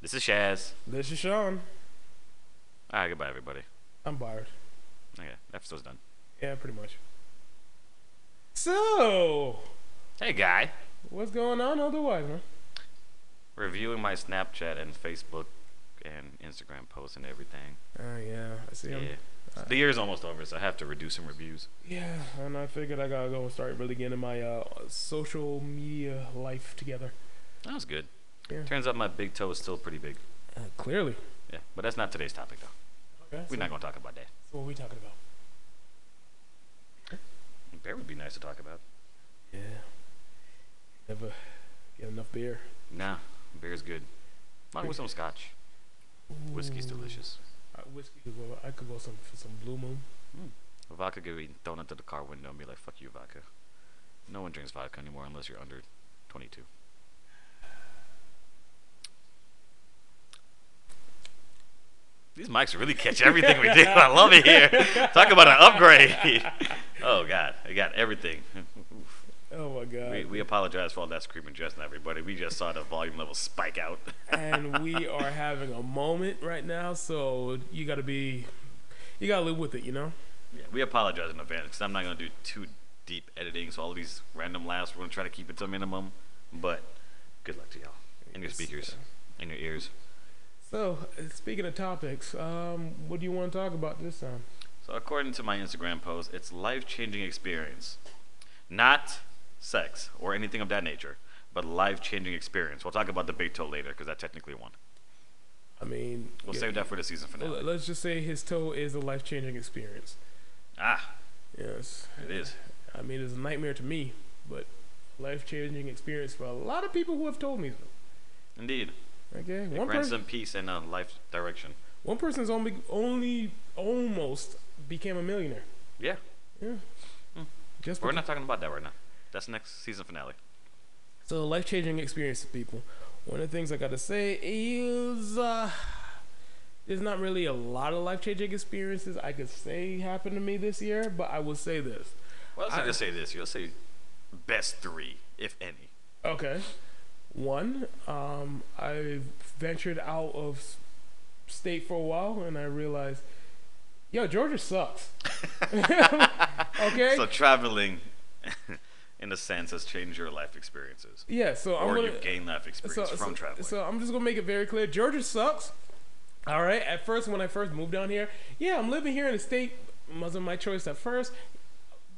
This is Shaz. This is Sean. All right, goodbye, everybody. I'm Byron. Okay, episode's done. Yeah, pretty much. So, Hey, guy. what's going on otherwise, man? Reviewing my Snapchat and Facebook and Instagram posts and everything. Oh, yeah. I see. Yeah. I'm- the year's almost over, so I have to redo some reviews. Yeah, and I figured I gotta go and start really getting my uh, social media life together. That was good. Yeah. Turns out my big toe is still pretty big. Uh, clearly. Yeah, but that's not today's topic, though. Okay. We're so, not going to talk about that. so what are we talking about? Beer would be nice to talk about. Yeah. Never get enough beer. Nah, beer's good. Along with some scotch. Whiskey's delicious. Uh, whiskey could go. I could go some for some Blue Moon. Vodka could be thrown into the car window and be like, fuck you, vodka. No one drinks vodka anymore unless you're under 22. These mics really catch everything we do. I love it here. Talk about an upgrade. oh, God. I got everything. Oh my god. we, we apologize for all that screaming just now, everybody. We just saw the volume level spike out. and we are having a moment right now, so you gotta be, you gotta live with it, you know. Yeah, we apologize in advance because I'm not going to do too deep editing, so all of these random laughs, we're going to try to keep it to a minimum. But good luck to y'all. And your speakers, and your ears. So speaking of topics, um, what do you want to talk about this time? So, according to my Instagram post, it's life changing experience. Not sex or anything of that nature, but life changing experience. We'll talk about the big toe later because that technically won. I mean, We'll yeah, save that for the season finale. let's just say his toe is a life changing experience. Ah, Yes, it is. I mean, it's a nightmare to me, but life changing experience for a lot of people who have told me so. Indeed. Okay, It one grants person, them peace and a life direction. one person's only only almost became a millionaire. Yeah. Yeah, Hmm. just We're not talking about that right now. That's next season finale. So life changing experience, people. One of the things I gotta say is uh, there's not really a lot of life changing experiences I could say happened to me this year, but I will say this. Well, I- just say this. You'll say best three, if any. Okay. One, um, I ventured out of state for a while and I realized, yo, Georgia sucks. okay. So traveling, in a sense, has changed your life experiences, yeah. So I'm or gonna. you've gained life experience from so, traveling. So I'm just gonna make it very clear. Georgia sucks. All right. At first, when I first moved down here, yeah, I'm living here in the state. Wasn't my choice at first,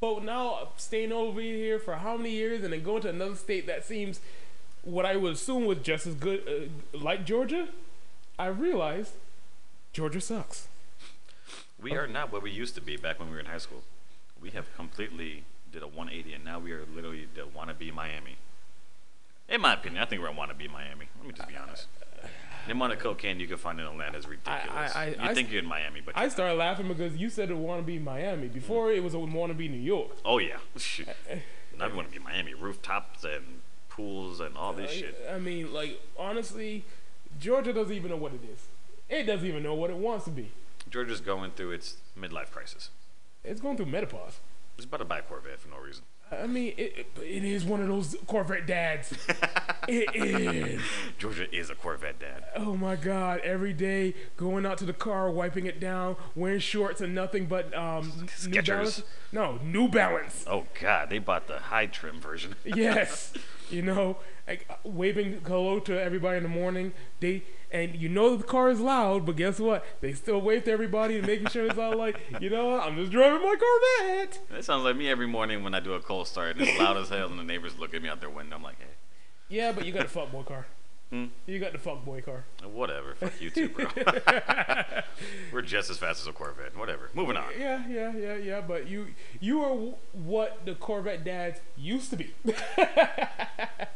but now I'm staying over here for how many years, and then going to another state that seems what I would assume was just as good, uh, like Georgia. I realized Georgia sucks. we are not what we used to be back when we were in high school. We have completely did a 180, and now we are literally the wannabe Miami. In my opinion, I think we're a wannabe Miami. Let me just be honest. The amount of cocaine you can find in Atlanta is ridiculous. I- you I- think you're in Miami, but I started laughing because you said it want to be Miami. Before it was a want to be New York. oh yeah, now we want to be Miami. Rooftops and pools and all this I- shit. I mean, like honestly, Georgia doesn't even know what it is. It doesn't even know what it wants to be. Georgia's going through its midlife crisis. It's going through menopause. It's about to buy a Corvette for no reason. I mean, it, it, it is one of those Corvette dads. it is. Georgia is a Corvette dad. Oh my God! Every day going out to the car, wiping it down, wearing shorts and nothing but um, New Balance. No, New Balance. Oh God, they bought the high trim version. yes, you know, like waving hello to everybody in the morning. They and you know the car is loud, but guess what? They still wave to everybody and making sure it's all like, you know, what? I'm just driving my Corvette. That sounds like me every morning when I do a cold start and it's loud as hell and the neighbors look at me out their window. I'm like, hey, Yeah, but you got the fuck boy car. Hmm. You got the fuck boy car. whatever. Fuck you too, bro. We're just as fast as a Corvette. Whatever. Moving on. Yeah, yeah, yeah, yeah. But you, you are w- what the Corvette dads used to be.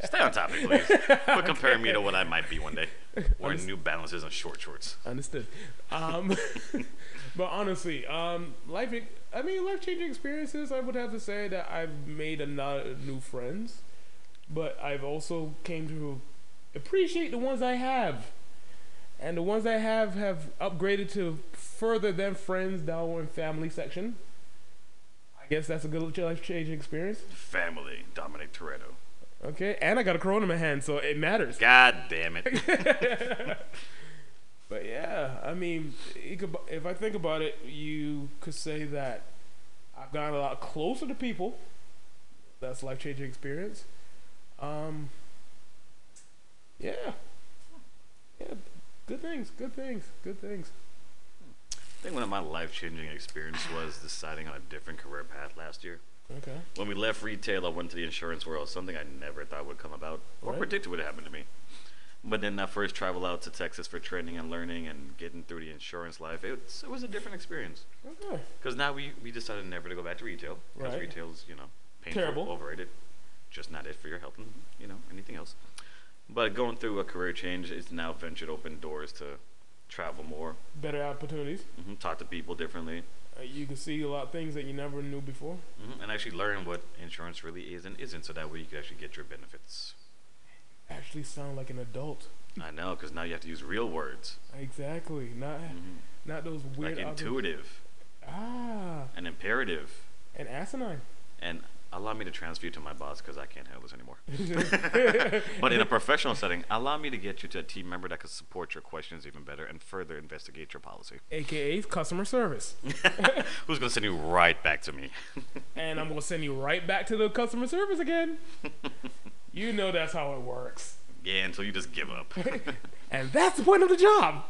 Stay on topic, please. Quit comparing me to what I might be one day. Wearing New Balances and short shorts. Understood. Um, but honestly, um, life. I mean, life changing experiences. I would have to say that I've made a lot of new friends, but I've also came to appreciate the ones I have, and the ones I have have upgraded to further than friends down in family section. I guess that's a good life changing experience. Family. Dominic Toretto. Okay, and I got a corona in my hand, so it matters. God damn it. But yeah, I mean, could, if I think about it, you could say that I've gotten a lot closer to people. That's life changing experience. Um, yeah, yeah, good things, good things, good things. I think one of my life changing experiences was deciding on a different career path last year. Okay. When we left retail, I went to the insurance world, something I never thought would come about or Right. predict would happen to me. But then I first traveled out to Texas for training and learning and getting through the insurance life. It was, it was a different experience. Okay. Because now we, we decided never to go back to retail. Because Right. retail's, you know, painful, Terrible. overrated. Just not it for your health and, you know, anything else. But going through a career change, it's now ventured open doors to travel more, Better opportunities. hmm talk to people differently, Uh, you can see a lot of things that you never knew before. hmm and actually learn what insurance really is and isn't so that way you can actually get your benefits. Actually, sound like an adult. I know, because now you have to use real words. Exactly. Not Mhm. not those weird. Like intuitive Ah, and imperative. and asinine. And allow me to transfer you to my boss because I can't handle this anymore. but in a professional setting, allow me to get you to a team member that can support your questions even better and further investigate your policy. AKA customer service. Who's going to send you right back to me? and I'm gonna send you right back to the customer service again. you know that's how it works. yeah, until you just give up. And that's the point of the job.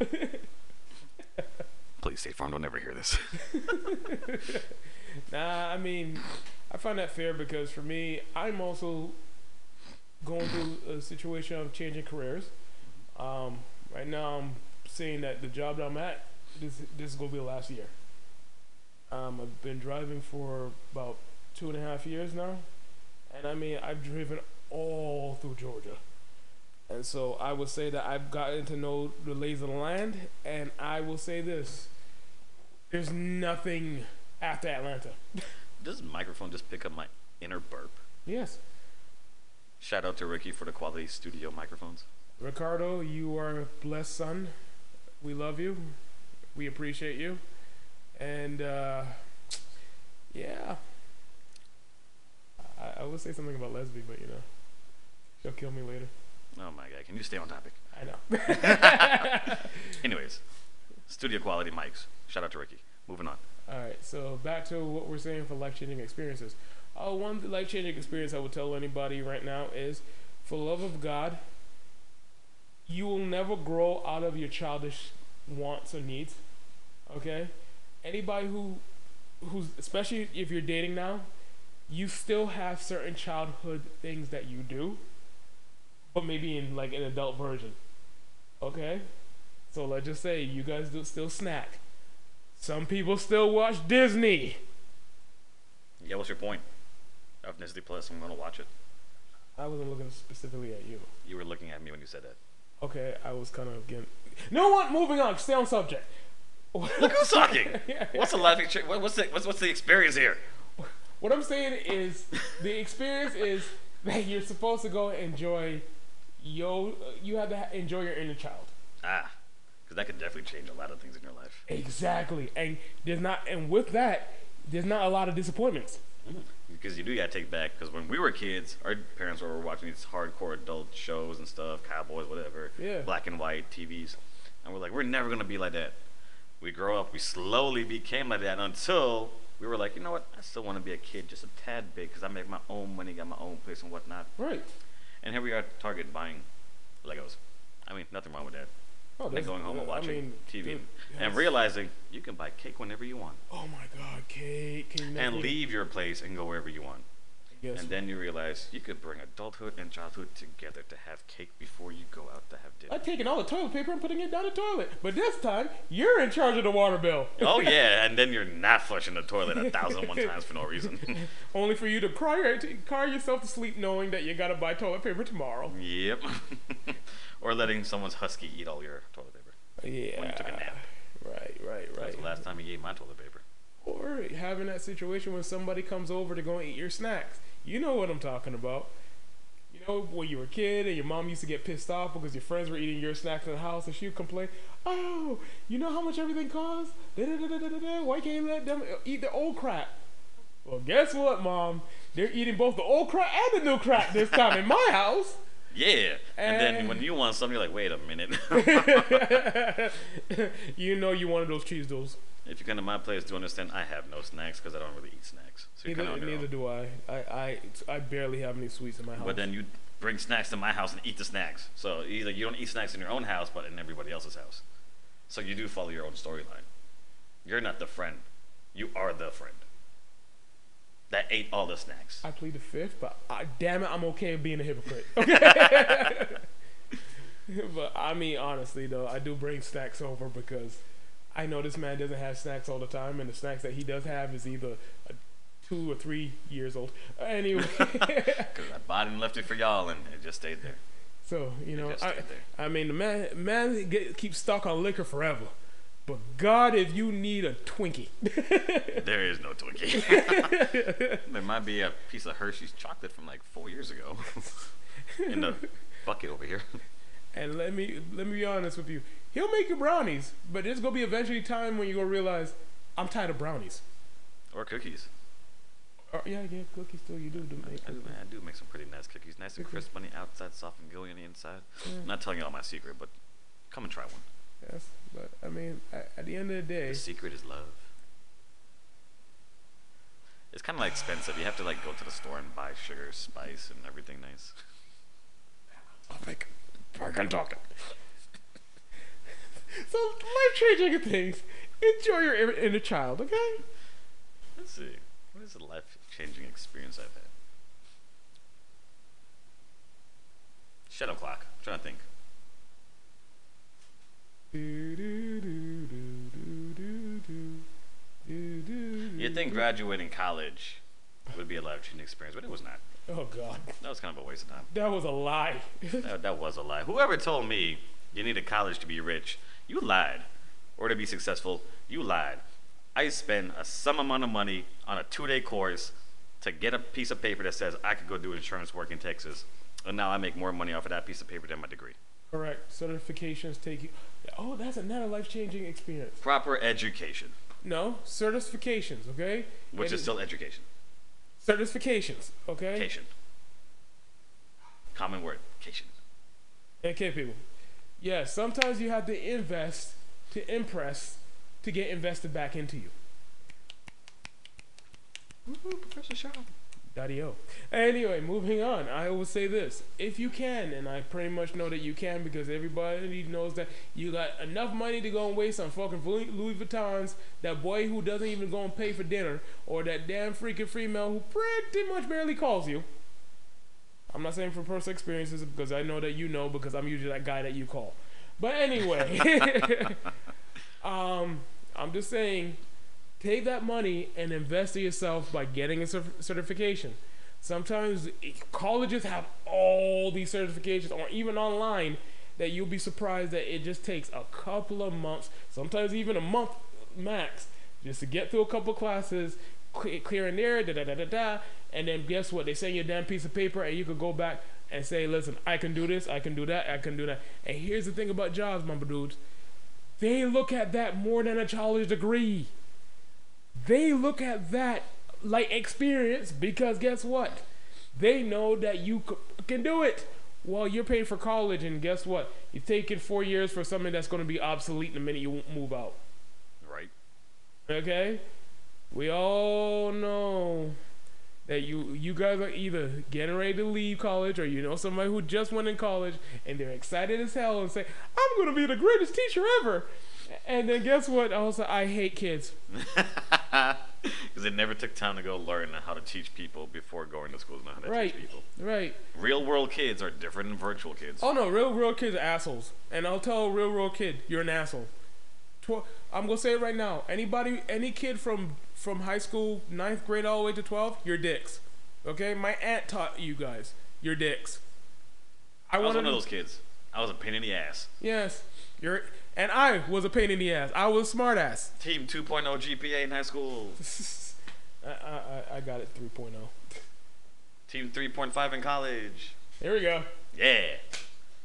Please, State Farm, don't ever hear this. nah, I mean, I find that fair because for me, I'm also going through a situation of changing careers. Um, right now, I'm seeing that the job that I'm at, this this is gonna be the last year. Um, I've been driving for about two and a half years now, and I mean, I've driven all through Georgia. And so I would say that I've gotten to know the lays of the land, and I will say this: there's nothing after Atlanta. Does microphone just pick up my inner burp? Yes, Shout out to Ricky for the quality studio microphones. Ricardo, you are a blessed son. We love you. We appreciate you, and uh, yeah, I, I would say something about lesbian, but you know, she'll kill me later. Oh my god, can you stay on topic? I know. Anyways, studio quality mics. Shout out to Ricky. Moving on. All right, so back to what we're saying for life changing experiences. Uh, one life changing experience I would tell anybody right now is for love of God, you will never grow out of your childish wants or needs. Okay? Anybody who who's especially if you're dating now, you still have certain childhood things that you do, but maybe in like an adult version. Okay? So let's just say you guys do still snack. Some people still watch Disney. Yeah, what's your point? Of Disney Plus, I'm gonna watch it. I wasn't looking specifically at you. You were looking at me when you said that. Okay, I was kind of getting. No what? Moving on. Stay on subject. Look who's talking. What's the ex- what- What's the what's, what's the experience here? What I'm saying is, the experience is that you're supposed to go enjoy. Yo, you have to enjoy your inner child. Ah, because that could definitely change a lot of things in your life. Exactly, and there's not, and with that, there's not a lot of disappointments. Mm-hmm. Because you do gotta take back. Because when we were kids, our parents were watching these hardcore adult shows and stuff, cowboys, whatever, Yeah. black and white TVs, and we're like, we're never gonna be like that. We grow up, we slowly became like that until we were like, you know what? I still want to be a kid, just a tad bit, because I make my own money, got my own place and whatnot. Right. And here we are at Target buying Legos. I mean, nothing wrong with that. Oh, And going home and I watching mean, TV dude, and realizing you can buy cake whenever you want Oh my God, cake. And leave your place and go wherever you want. Yes. And then you realize you could bring adulthood and childhood together to have cake before you go out to have dinner. I'm taking all the toilet paper and putting it down the toilet. But this time, you're in charge of the water bill. oh yeah, and then you're not flushing the toilet a thousand and one times for no reason. Only for you to cry, cry yourself to sleep knowing that you gotta buy toilet paper tomorrow. yep. Or letting someone's husky eat all your toilet paper Yeah. when you took a nap. Right, right, That was the last time he ate my toilet paper. Or having that situation when somebody comes over to go and eat your snacks. You know what I'm talking about. You know when you were a kid and your mom used to get pissed off because your friends were eating your snacks in the house and she would complain, "Oh, you know how much everything costs? Why can't you let them eat the old crap?" Well, guess what, mom? they're eating both the old crap and the new crap this time in my house. Yeah. And then when you want something, you're like, wait a minute. you know you wanted those cheese doodles. if you come to my place, do understand I have no snacks because I don't really eat snacks. So Neither, kind of on your neither do I. I, I. I barely have any sweets in my house. But then you bring snacks to my house and eat the snacks. So either you don't eat snacks in your own house, but in everybody else's house. So you do follow your own storyline. You're not the friend. You are the friend that ate all the snacks. I plead the fifth, but I, damn it, I'm okay with being a hypocrite. Okay. but I mean, honestly though, I do bring snacks over because I know this man doesn't have snacks all the time, and the snacks that he does have is either two or three years old. Anyway, Because I bought and left it for y'all, and it just stayed there. so you know, I. I mean, the man man get, keeps stuck on liquor forever. But God, if you need a Twinkie, There is no Twinkie. there might be a piece of Hershey's chocolate from like four years ago in the bucket over here. And let me let me be honest with you. He'll make you brownies, but there's gonna be eventually time when you're gonna realize I'm tired of brownies. Or cookies. Or, yeah, yeah, cookies still you do do make. I do, cookies. I do make some pretty nice cookies. Nice and crisp on the outside, soft and gooey on the inside. Yeah. I'm not telling you all my secret, but come and try one. Yes, but I mean, at, at the end of the day, The secret is love. It's kind of like expensive. You have to like go to the store and buy sugar, spice, and everything nice. I'll make fucking talking. so life changing things. Enjoy your inner- inner child, okay? Let's see. What is a life changing experience I've had? Shadow clock. I'm trying to think. You'd think graduating college would be a life changing experience, but it was not. Oh God, That was kind of a waste of time. that was a lie. That, that was a lie. Whoever told me you needed college to be rich, you lied. Or to be successful, you lied. I spent a some amount of money on a two day course to get a piece of paper that says I could go do insurance work in Texas. And now I make more money off of that piece of paper than my degree. Correct. Certifications take you. Oh, that's another life changing experience. Proper education, No, certifications, okay? which is still education. certifications, okay? Cation. Common word. Cation. Okay, people. Yeah, sometimes you have to invest to impress to get invested back into you. Professor Shaw. Daddy O. Anyway, moving on. I will say this: if you can, and I pretty much know that you can because everybody knows that you got enough money to go and waste on fucking Louis Louis Vuittons, that boy who doesn't even go and pay for dinner, or that damn freaking female who pretty much barely calls you. I'm not saying from personal experiences because I know that you know because I'm usually that guy that you call. But anyway, um, I'm just saying take that money and invest in yourself by getting a cer- certification. Sometimes colleges have all these certifications, or even online, that you'll be surprised that it just takes a couple of months, sometimes even a month max, just to get through a couple classes, cle- clear and there, da da da da da, and then guess what? They send you a damn piece of paper, and you could go back and say, "Listen, I can do this, I can do that, I can do that." And here's the thing about jobs, mama dudes, they look at that more than a college degree they look at that like experience because guess what? They know that you c- can do it. Well, you're paying for college, and guess what? You're taking four years for something that's going to be obsolete in the minute you move out. Right. Okay? We all know that you you guys are either getting ready to leave college or you know somebody who just went in college and they're excited as hell and say, I'm gonna be the greatest teacher ever. And then guess what? Also, I hate kids. Because they never took time to go learn how to teach people before going to school to know how to Right. teach people. Right. Real world kids are different than virtual kids. Oh no, real world kids are assholes. And I'll tell a real world kid, you're an asshole. Tw- I'm gonna say it right now. Anybody, any kid from from high school, ninth grade all the way to 12, you're dicks. Okay, my aunt taught you guys, you're dicks. I, I was one of those kids. I was a pain in the ass. Yes, you're, and I was a pain in the ass. I was smart ass. Team 2.0 GPA in high school. I, I, I- I got it 3.0. Team 3.5 in college. There we go. Yeah.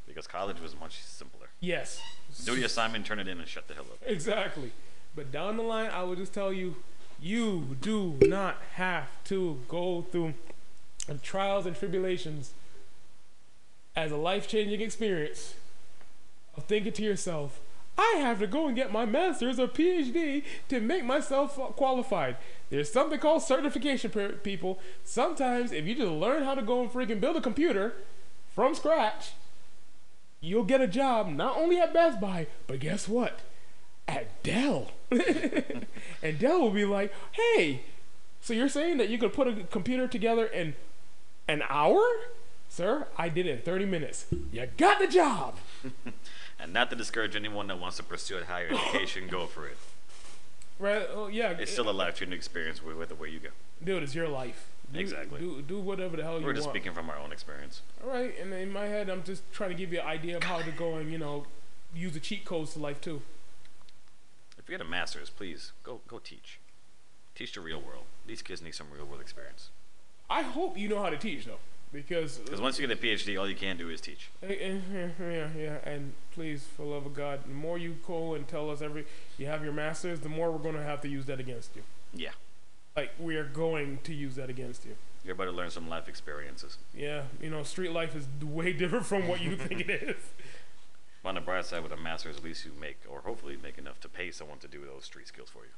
Because college was much simpler. Yes. Do the assignment, turn it in, and shut the hell up. Exactly. But down the line, I will just tell you, you do not have to go through trials and tribulations as a life changing experience of thinking to yourself, I have to go and get my master's or PhD to make myself qualified. There's something called certification, people. Sometimes, if you just learn how to go and freaking build a computer from scratch, you'll get a job not only at Best Buy, but guess what? At Dell. and Dell will be like, hey, so you're saying that you could put a computer together in an hour? Sir, I did it in 30 minutes. You got the job. And not to discourage anyone that wants to pursue a higher education, go for it. Right? Oh, yeah. It's still a life changing experience the way you go. Dude, it's your life. Do, Exactly. Do, do whatever the hell you want. We're just speaking from our own experience. All right, and in my head, I'm just trying to give you an idea of how to go and you know use the cheat codes to life too. If you get a master's, please go go teach. Teach the real world. These kids need some real world experience. I hope you know how to teach though, because Because once you get a PhD, all you can do is teach. Eh, eh, yeah, yeah, and please, for love of God, the more you go and tell us every you have your masters, the more we're gonna have to use that against you. Yeah. Like we are going to use that against you. You're about to learn some life experiences. Yeah, you know, street life is way different from what you think it is. On the bright side, with a master's, at least you make, or hopefully make enough to pay someone to do those street skills for you.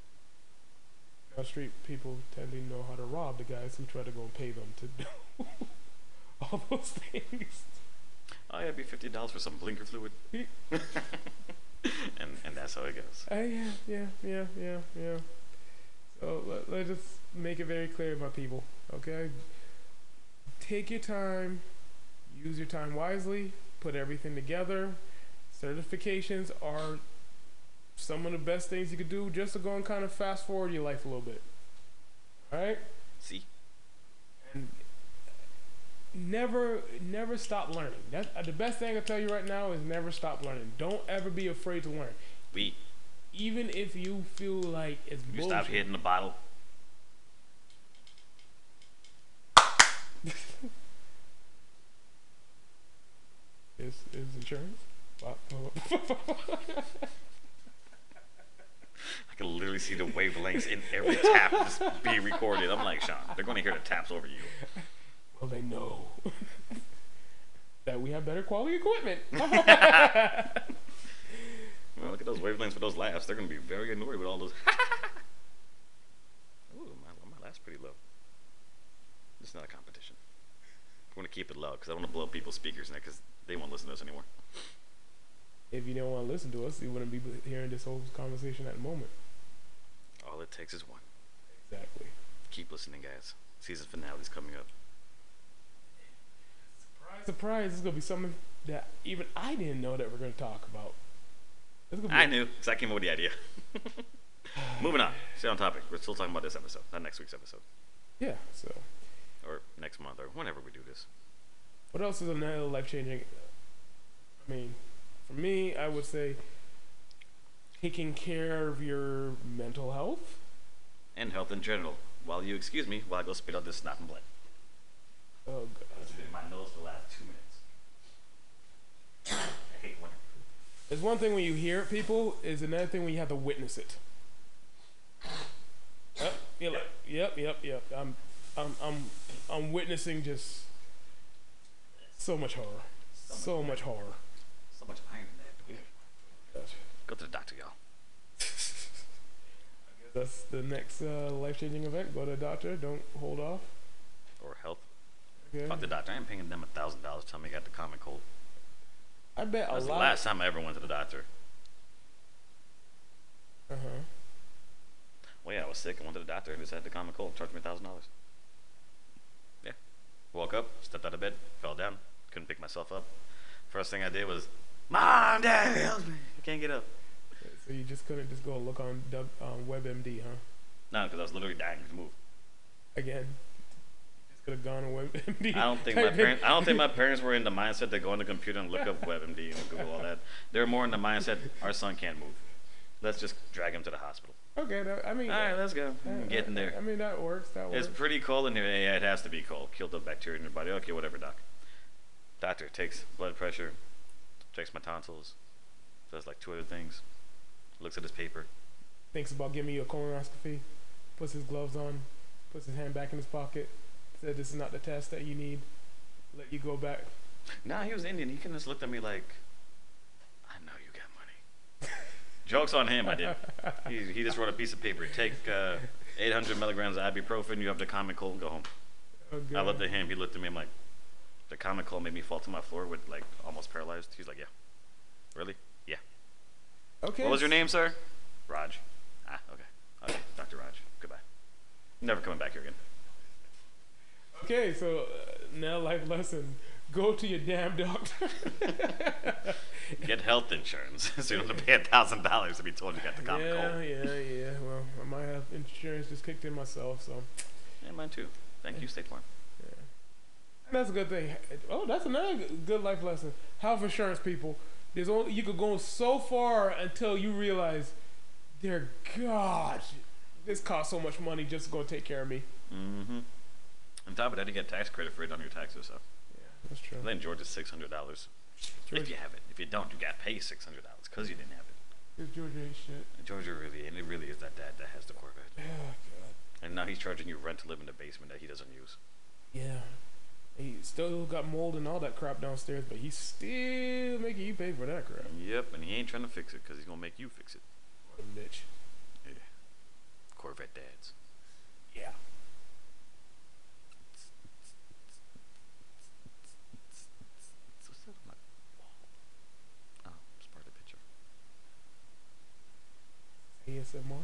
Now, street people tend to know how to rob the guys who try to go and pay them to do all those things. Oh, yeah, it'd be fifty dollars for some blinker fluid. and and that's how it goes. Uh, yeah, yeah, yeah, yeah, yeah. So let, let's just make it very clear, my people. Okay, take your time, use your time wisely, put everything together. Certifications are some of the best things you could do just to go and kind of fast forward your life a little bit. All right, See, never, never stop learning. That's uh, the best thing I tell you right now is never stop learning. Don't ever be afraid to learn we even if you feel like it's you bullshit. stop hitting the bottle. Is is insurance? I can literally see the wavelengths in every tap just be recorded. I'm like, Sean, they're going to hear the taps over you. Well, they know that we have better quality equipment. Well, look at those wavelengths for those laughs. They're going to be very annoyed with all those. Ooh, my, my laugh's pretty low. It's not a competition. I want to keep it low because I don't want to blow people's speakers in because they won't listen to us anymore. if you don't want to listen to us, you wouldn't be hearing this whole conversation at the moment. All it takes is one. Exactly. Keep listening, guys. Season finale's coming up. Surprise, surprise! This is gonna be something that even I didn't know that we're gonna talk about. It's gonna I knew because I came up with the idea. Moving on. Stay on topic. We're still talking about this episode, not next week's episode, Yeah. So, or next month, or whenever we do this. what else is another life changing? I mean, for me, I would say taking care of your mental health. And health in general. While you excuse me, while I go spit out this snot and blood. Oh god. It's been in my nose for the last two minutes. I hate winter. It's one thing when you hear it, people. Is another thing when you have to witness it. Yep, yep, yep, yep, yep. I'm, I'm, I'm, I'm witnessing just so much horror, so much horror. So much iron in there. Go to the doctor, y'all. That's the next uh, life-changing event. Go to the doctor. Don't hold off. Or health. Okay. Fuck the doctor. I ain't paying them a thousand dollars. Tell me I got the common cold. I bet a That's the lot. last time I ever went to the doctor. Uh huh. Well, yeah, I was sick. I went to the doctor and just had the common cold. Charged me a thousand dollars. Yeah. Woke up, stepped out of bed, fell down, couldn't pick myself up. First thing I did was, Mom, Dad, help me! I can't get up. So you just couldn't just go look on W- um, WebMD, huh? No, because I was literally dying to move. Again, could have gone on WebMD. I don't think my parents. I don't think my parents were in the mindset to go on the computer and look up WebMD and Google all that. They're more in the mindset our son can't move. Let's just drag him to the hospital. Okay, that, I mean, All right, let's go. I'm getting there. I mean, that works. That works. It's pretty cold in here. Yeah, it has to be cold. Kill the bacteria in your body. Okay, whatever, doc. Doctor takes blood pressure, checks my tonsils, does like two other things, looks at his paper. Thinks about giving you a colonoscopy. Puts his gloves on. Puts his hand back in his pocket. Said this is not the test that you need. Let you go back. Nah, he was Indian. He can just looked at me like, I know you got money. Jokes on him. I did. He, he just wrote a piece of paper. Take uh, 800 milligrams of ibuprofen. You have the common cold. Go home. Okay. I looked at him. He looked at me. I'm like, the common cold made me fall to my floor with like almost paralyzed. He's like, yeah. Really? Yeah. Okay. What was your name, sir? Raj. Ah, okay. Okay, Dr. Raj. Goodbye. Never coming back here again. Okay, so uh, now life lesson: go to your damn doctor. Get health insurance so you don't have to pay a thousand dollars to be told you got the common yeah, cold. yeah, yeah. Yeah. Well, I might have insurance just kicked in myself, so Yeah, mine too. Thank you, State Farm. that's a good thing. Oh, that's another good life lesson. Health insurance people. There's only you could go so far until you realize, dear God, this costs so much money just to go take care of me. Mm-hmm. On top of that, you get tax credit for it on your taxes. So Yeah, that's true. then Georgia's six hundred dollars. If you have it. If you don't, you got to pay six hundred dollars because you didn't have it. Georgia ain't shit. And Georgia really, and it really is that dad that has the Corvette. Oh God. And now he's charging you rent to live in the basement that he doesn't use. Yeah. He still got mold and all that crap downstairs, but he's still making you pay for that crap. Yep, and he ain't trying to fix it because he's gonna make you fix it. What a bitch. Yeah. Corvette dads. Yeah. What's that on my wall? Oh, it's part of the picture. ASMR.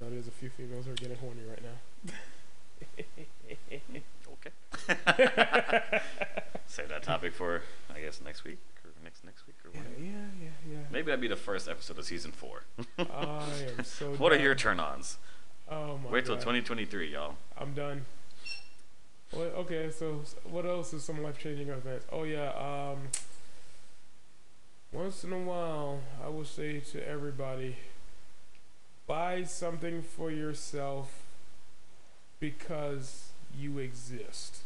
I know there's a few females who are getting horny right now. Okay. Save that topic for, I guess, next week or next next week or Yeah, whatever. yeah, yeah, yeah. Maybe that'd be the first episode of season four. I am so. what are your turn-ons? Oh my Wait till God. 2023, y'all. I'm done. What, okay, so what else is some life changing events? Oh yeah, um, once in a while, I will say to everybody, buy something for yourself because you exist.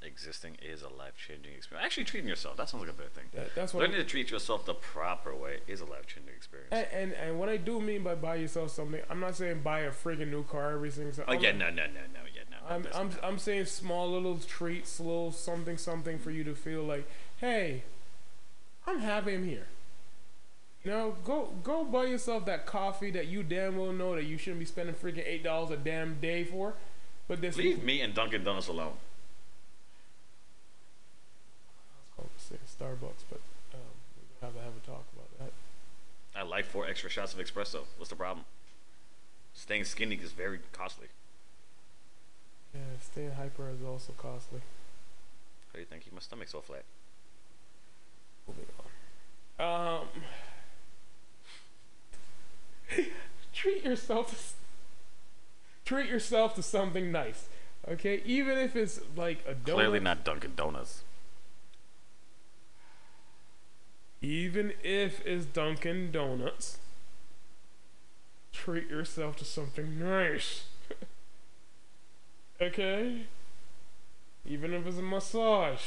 Existing is a life-changing experience. Actually, treating yourself, that sounds like a better thing. That, that's what. Learning to treat yourself the proper way is a life-changing experience. and, and and what I do mean by buy yourself something, I'm not saying buy a friggin' new car every single. oh, I'm- yeah, no, no, no, no, yeah, no. I'm I'm I'm saying small little treats, little something something for you to feel like, hey, I'm happy I'm here. You know, go go buy yourself that coffee that you damn well know that you shouldn't be spending freaking eight dollars a damn day for, but this Leave me and Dunkin' Donuts alone. I was say Starbucks, but um, we have to have a talk about that. I like four extra shots of espresso. What's the problem? Staying skinny is very costly. Yeah, staying hyper is also costly. How do you think? Keep my stomach so flat. Moving on. Um, treat yourself. To, treat yourself to something nice, okay? Even if it's like a donut. Clearly not Dunkin' Donuts. Even if it's Dunkin' Donuts. Treat yourself to something nice. okay? Even if it's a massage.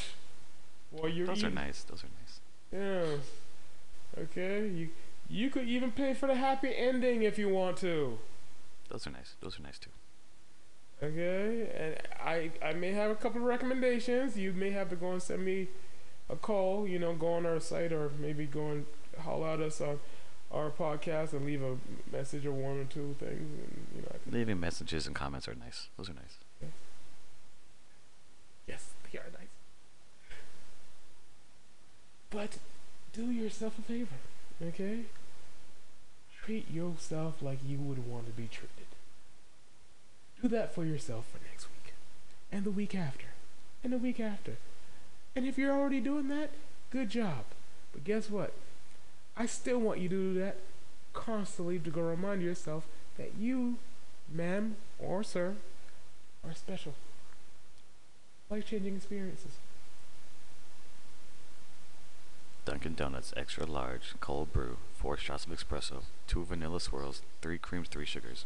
While you're Those are nice. Those are nice. Yeah. Okay. You you could even pay for the happy ending if you want to. Those are nice. Those are nice too. Okay. And I I may have a couple of recommendations. You may have to go and send me a call. You know, go on our site or maybe go and holler at us on our podcast and leave a message or one or two things. And you know, Leaving messages and comments are nice. Those are nice. yes, they are nice. But do yourself a favor, okay? Treat yourself like you would want to be treated. Do that for yourself for next week, and the week after, and the week after. And if you're already doing that, good job. But guess what? I still want you to do that constantly to go remind yourself that you, ma'am or sir, are special. Life changing experiences. Dunkin' Donuts extra large cold brew, four shots of espresso, two vanilla swirls, three creams, three sugars.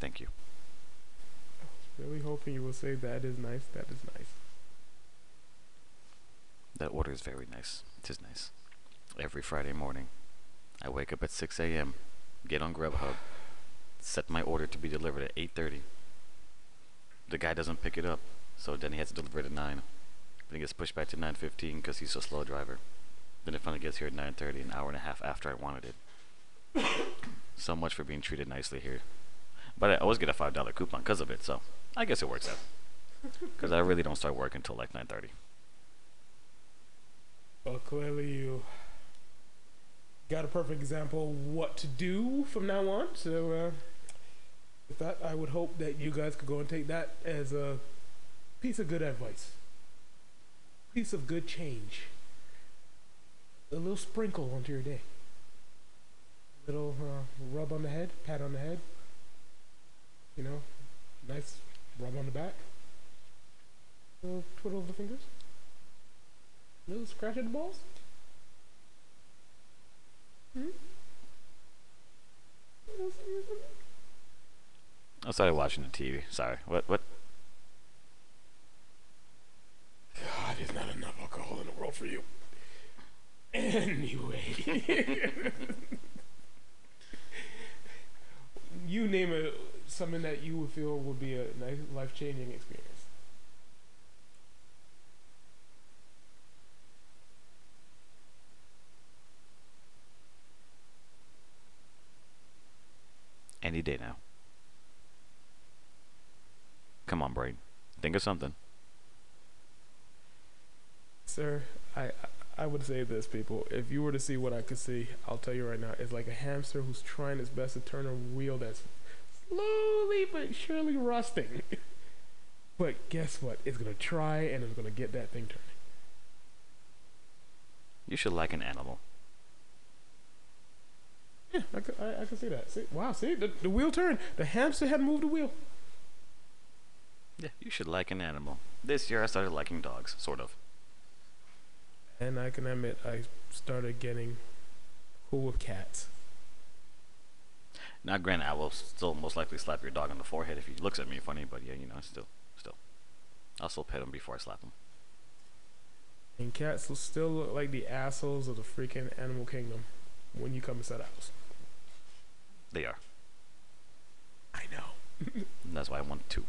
Thank you. I was really hoping you will say that is nice. That is nice. That order is very nice. It is nice. Every Friday morning, I wake up at 6 a.m., get on Grubhub, set my order to be delivered at 8:30. The guy doesn't pick it up, so then he has to deliver it at 9. Then it gets pushed back to 9:15 because he's a slow driver. Then it finally gets here at 9:30, an hour and a half after I wanted it. so much for being treated nicely here. But I always get a five dollar coupon because of it, so I guess it works out. Because I really don't start work until like 9:30. Well, clearly you got a perfect example what to do from now on. So, uh, with that, I would hope that you guys could go and take that as a piece of good advice, piece of good change, a little sprinkle onto your day, a little uh, rub on the head, pat on the head, you know, nice rub on the back, little twiddle of the fingers, little scratch the balls. Hmm? Little something, something. I started watching the TV. Sorry. What? What? God, there's not enough alcohol in the world for you. Anyway. you name it something that you would feel would be a nice life changing experience. Any day now. Come on, brain. Think of something. Sir, I I- I would say this, people. If you were to see what I could see, I'll tell you right now, it's like a hamster who's trying his best to turn a wheel that's slowly but surely rusting. but guess what? It's gonna try and it's gonna get that thing turning. You should like an animal. Yeah, I could, I, I could see that. See, wow, see, the, the wheel turned. The hamster had moved the wheel. Yeah, you should like an animal. This year I started liking dogs, sort of. And I can admit, I started getting cool with cats. Now, granted, I will still most likely slap your dog on the forehead if he looks at me funny, but yeah, you know, still, still. I'll still pet him before I slap him. And cats will still look like the assholes of the freaking animal kingdom when you come inside the house. They are. I know. That's why I want two.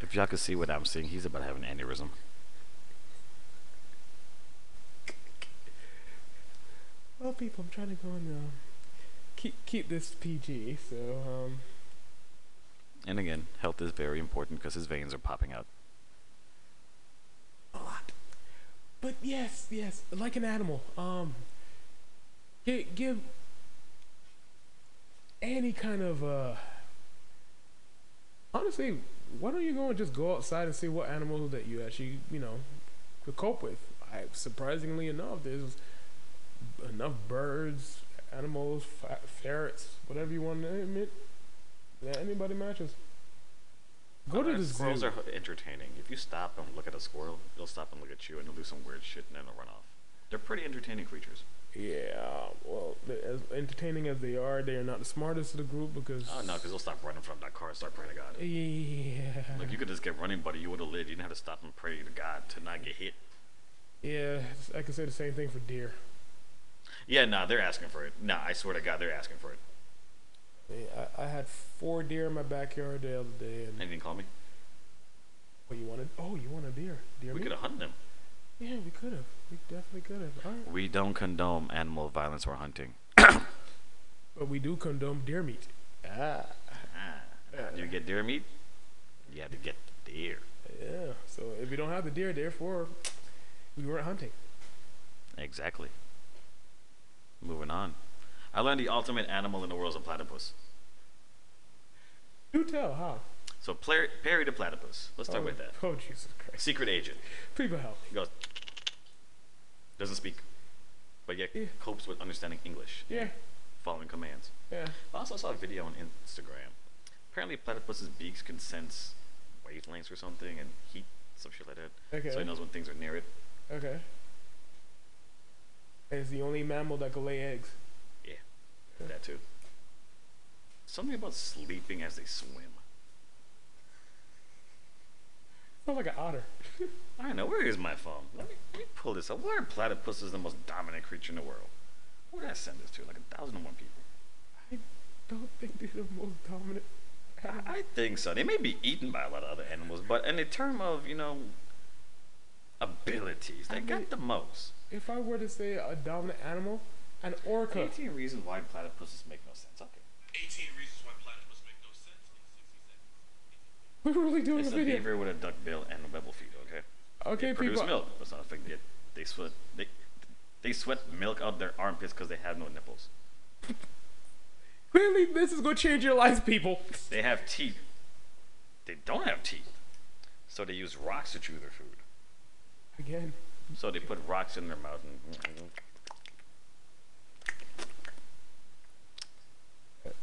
If y'all could see what I'm seeing, he's about to have an aneurysm. Well, people, I'm trying to go and uh, keep keep this PG. So, um, And again, health is very important because his veins are popping out. a lot. But yes, yes, like an animal. Um, give, give any kind of uh. Honestly, why don't you go and just go outside and see what animals that you actually, you know, could cope with? I surprisingly enough, there's enough birds, animals, ferrets, whatever you want to name it. That anybody matches. Go to the squirrels zoo. are entertaining. If you stop and look at a squirrel, they'll stop and look at you, and they'll do some weird shit, and then they'll run off. They're pretty entertaining creatures. Yeah, well, as entertaining as they are, they are not the smartest of the group because. Oh no, because they'll stop running from that car and start praying to God. Yeah. Like you could just get running, buddy. You would have lived. You didn't have to stop and pray to God to not get hit. Yeah, I can say the same thing for deer. Yeah, nah, they're asking for it. Nah, I swear to God, they're asking for it. Yeah, I, I had four deer in my backyard the other day, and And you didn't call me. what you wanted? Oh, you want a deer? Deer We could have hunted them. Yeah, we could have. We definitely could have. All right. We don't condone animal violence or hunting. But we do condone deer meat. Ah. Ah, do you get deer meat? You have to get the deer. Yeah. So if we don't have the deer, therefore, we weren't hunting. Exactly. Moving on. I learned the ultimate animal in the world is a platypus. Do tell how. So Perry the platypus. Let's start oh, with that. Oh Jesus Christ! Secret agent. People help. He goes. Doesn't speak, but yet Yeah. copes with understanding English. Yeah. Following commands. Yeah. I also saw a video on Instagram. Apparently, platypus's beaks can sense wavelengths or something and heat, some shit like that. Okay. So he knows when things are near it. Okay. And it's the only mammal that can lay eggs. That too. Something about sleeping as they swim. Sounds like an otter. I don't know. Where is my phone? Let me, let me pull this up. Why are platypuses the most dominant creature in the world? Where did I send this to? Like a thousand and one people. I don't think they're the most dominant. animal. I think so. They may be eaten by a lot of other animals, but in the term of, you know, abilities, they I mean- got the most. If I were to say a dominant animal, an orca. 18 reasons why platypuses make no sense. Okay. 18 reasons why platypuses make no sense in 60 seconds. We're really doing It's a a video. beaver with a duck bill and a webble feet, okay? Okay, they produce people. milk. Let's not forget. They sweat. They, they sweat milk out their armpits because they have no nipples. Clearly, this is gonna change your lives, people. They have teeth. They don't have teeth. So they use rocks to chew their food. Again, So they put rocks in their mouth and mm, mm, mm.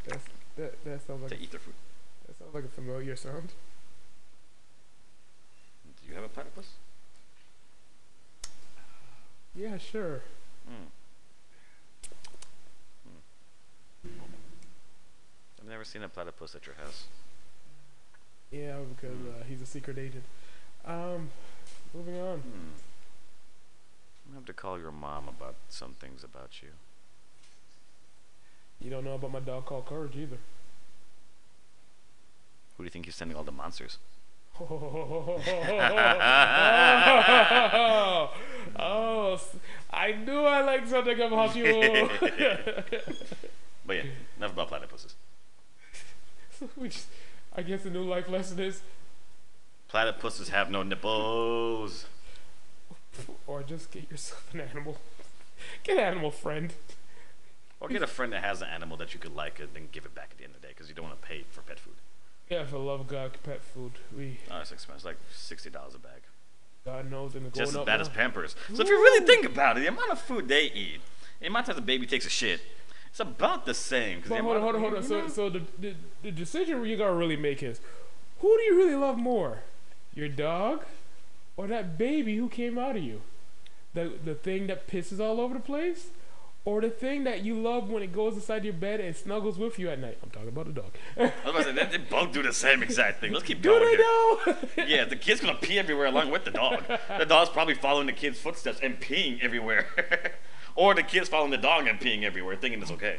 That's, that that sounds like to eat their food. that sounds like a familiar sound. Do you have a platypus? Yeah, sure. Hmm. I've never seen a platypus at your house. Yeah, because uh, he's a secret agent. Um, moving on. Hmm. I'm gonna have to call your mom about some things about you. You don't know about my dog called Courage either. Who do you think you're sending all the monsters? oh, oh, I knew I liked something about you. But yeah, enough about platypuses. Which, I guess the new life lesson is, Platypuses have no nipples. or just get yourself an animal. Get an animal friend. Or get a friend that has an animal that you could like and then give it back at the end of the day because you don't want to pay for pet food. Yeah, for the love of God, pet food. We, Oh, it's expensive. It's like sixty dollars a bag. God knows, and it's Just as bad now. as Pampers. So if you really think about it, the amount of food they eat, the amount of times a baby takes a shit, it's about the same. 'cause But the hold on, hold on, hold on. So, know? so the, the the decision you gotta really make is, who do you really love more, your dog, or that baby who came out of you, the the thing that pisses all over the place, or the thing that you love when it goes inside your bed and snuggles with you at night. I'm talking about the dog. I was about to say, they, both do the same exact thing. Let's keep do going they here. know? Yeah, the kid's gonna pee everywhere along with the dog. The dog's probably following the kid's footsteps and peeing everywhere. or the kid's following the dog and peeing everywhere, thinking it's okay.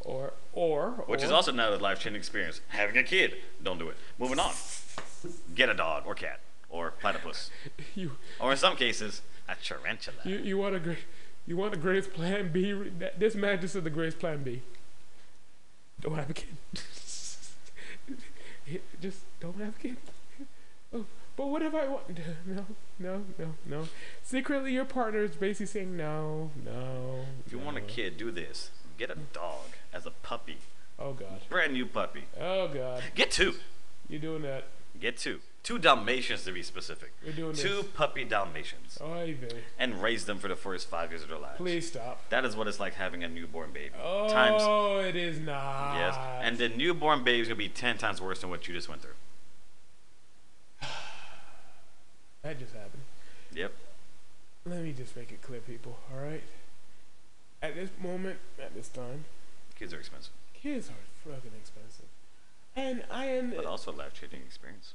or or Which is also not a life changing experience. Having a kid, don't do it. Moving on. Get a dog or cat or platypus. you Or in some cases, a tarantula. you you want a great. You want the greatest plan B? This man just said the greatest plan B. Don't have a kid. just don't have a kid. Oh, but what if I want? No, no, no, no. Secretly, your partner is basically saying no, no. If you want a kid, do this. Get a dog as a puppy. Oh God. Brand new puppy. Oh God. Get two. You're doing that. Get two. Two Dalmatians to be specific. We're doing Two this. puppy Dalmatians. Oh, vey. And raise them for the first five years of their lives. Please stop. That is what it's like having a newborn baby. Oh, Times. it is not. Yes. And the newborn baby is going to be 10 times worse than what you just went through. that just happened. Yep. Let me just make it clear, people. All right. At this moment, at this time, Kids are expensive. kids are fucking expensive, and I am. But also a life changing experience.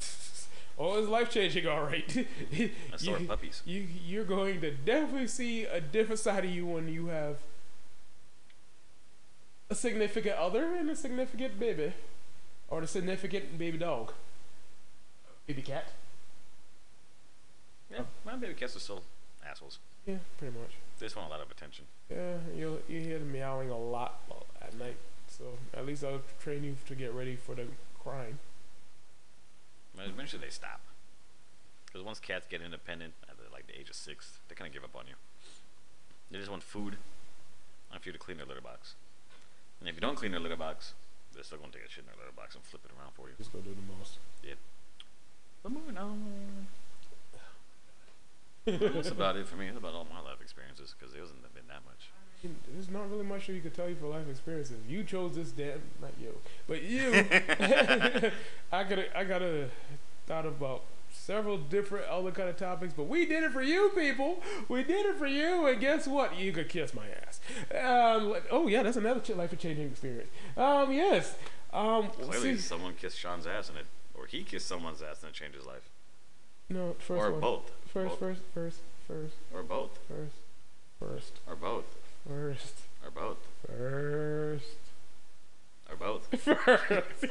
Oh, it's life changing, all right. That's so are you, puppies. you you're going to definitely see a different side of you when you have a significant other and a significant baby, or the significant baby dog, baby cat. Yeah. My baby cats are still assholes. Yeah, pretty much. They just want a lot of attention. Yeah, you you hear them meowing a lot at night. So at least I'll train you to get ready for the crime. Eventually they stop. Because once cats get independent at the, like the age of six, they kind of give up on you. They just want food and for you to clean their litter box. And if you don't clean their litter box, they're still going to take a shit in their litter box and flip it around for you. Just go do the most. Yeah. But moving on. That's about it for me. That's about all my life experiences because it hasn't been that much. There's not really much that you could tell you for life experiences. You chose this damn, not you, but you. I gotta, I gotta thought about several different other kind of topics, but we did it for you, people. We did it for you, and guess what? You could kiss my ass. Um, oh yeah, that's another ch- life changing experience. Um, yes. Um, Clearly, see- someone kissed Sean's ass and it, or he kissed someone's ass and it changed his life. No, first or one. both. First, both. first, first, first, Or both. first, first, Or both. First, Or both. first, Or both. first,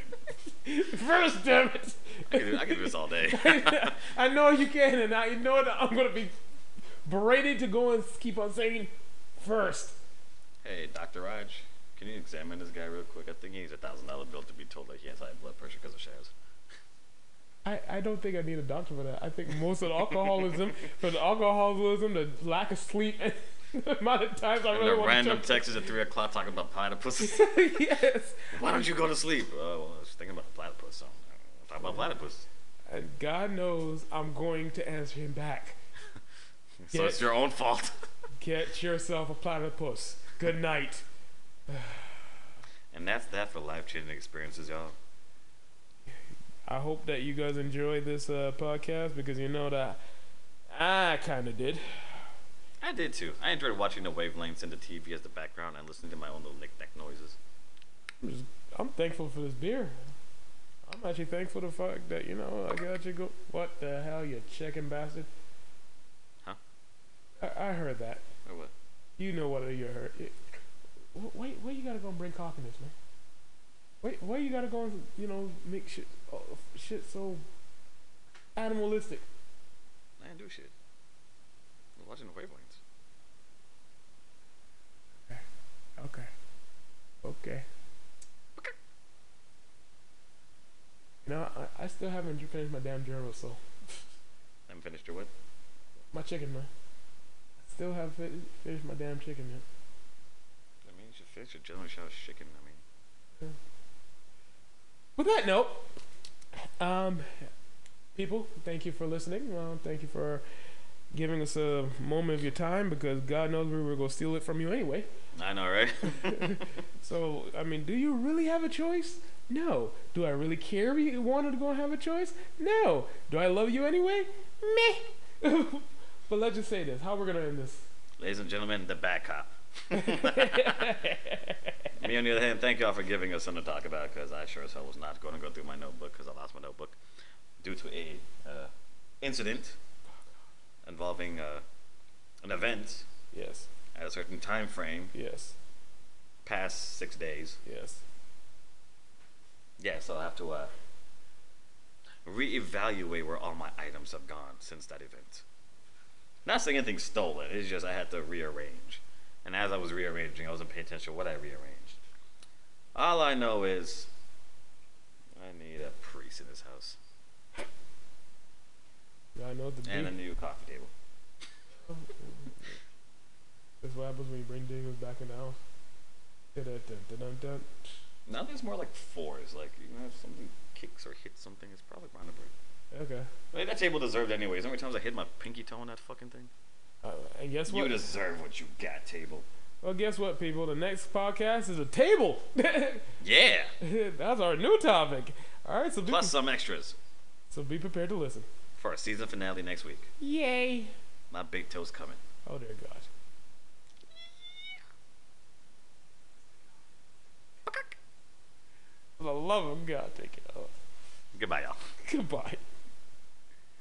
first. Damn it! I can do, I can do this all day. I know you can, and I know that I'm gonna be berated to go and keep on saying first. hey, Dr. Raj, can you examine this guy real quick? I think he needs a thousand dollar bill to be told that he has high blood pressure because of Shaz. I, I don't think I need a doctor for that. I think most of the alcoholism, for the alcoholism, the lack of sleep, the amount of times I And really the want random to texts at three o'clock talking about platypus. yes. Why don't you go to sleep? Uh, well, I was thinking about the platypus. So talk about platypus. And God knows I'm going to answer him back. So Yeah. it's your own fault. Get yourself a platypus. Good night. and that's that for life changing experiences, y'all. I hope that you guys enjoyed this uh, podcast because you know that I kind of did. I did too. I enjoyed watching the wavelengths in the TV as the background and listening to my own little knick-knack noises. I'm, just, I'm thankful for this beer. I'm actually thankful the fact that you know I got you go. What the hell, you chicken bastard? Huh? I, I heard that. Or what? You know what you heard. It, wh- why, why you gotta go and bring cockiness, man? Why, why you gotta go and you know make shit, oh, shit so animalistic? I didn't do shit. I was watching the wavelengths. Okay. Okay. You know, I, I still haven't finished my damn journal, so I'm finished your what? my chicken, man. I still haven't fin- finished my damn chicken yet. I mean, you should finish your general shower chicken. I mean, With that note, um, people, thank you for listening. Uh, thank you for giving us a moment of your time because God knows we were gonna steal it from you anyway. I know, right? So, I mean, do you really have a choice? No. Do I really care if you wanted to go and have a choice? No. Do I love you anyway? Meh. but let's just say this. How we're gonna end this? Ladies and gentlemen, the bad cop. Me on the other hand, thank y'all for giving us something to talk about because I sure as hell was not going to go through my notebook because I lost my notebook due to a uh, incident involving uh, an event Yes. at a certain time frame Yes. past six days. Yes. Yeah, so I'll have to uh, reevaluate where all my items have gone since that event. Not saying anything stolen, it's just I had to rearrange. And as I was rearranging, I wasn't paying attention to what I rearranged. All I know is I need a priest in this house I know the and a new coffee table. That's what happens when you bring dingoes back in the house. Now there's more like fours. Like, you know, if something kicks or hits something, it's probably bound to break. Okay. Like, that table deserved anyways. How many times I hit my pinky toe on that fucking thing? Uh, and guess what? You deserve what you got, table. well, guess what, people? The next podcast is a table. Yeah! That's our new topic. All right, so be, Plus some extras so be prepared to listen. For our season finale next week. Yay! My big toe's coming. Oh dear God. For the love of God, take it off. Goodbye, y'all. Goodbye.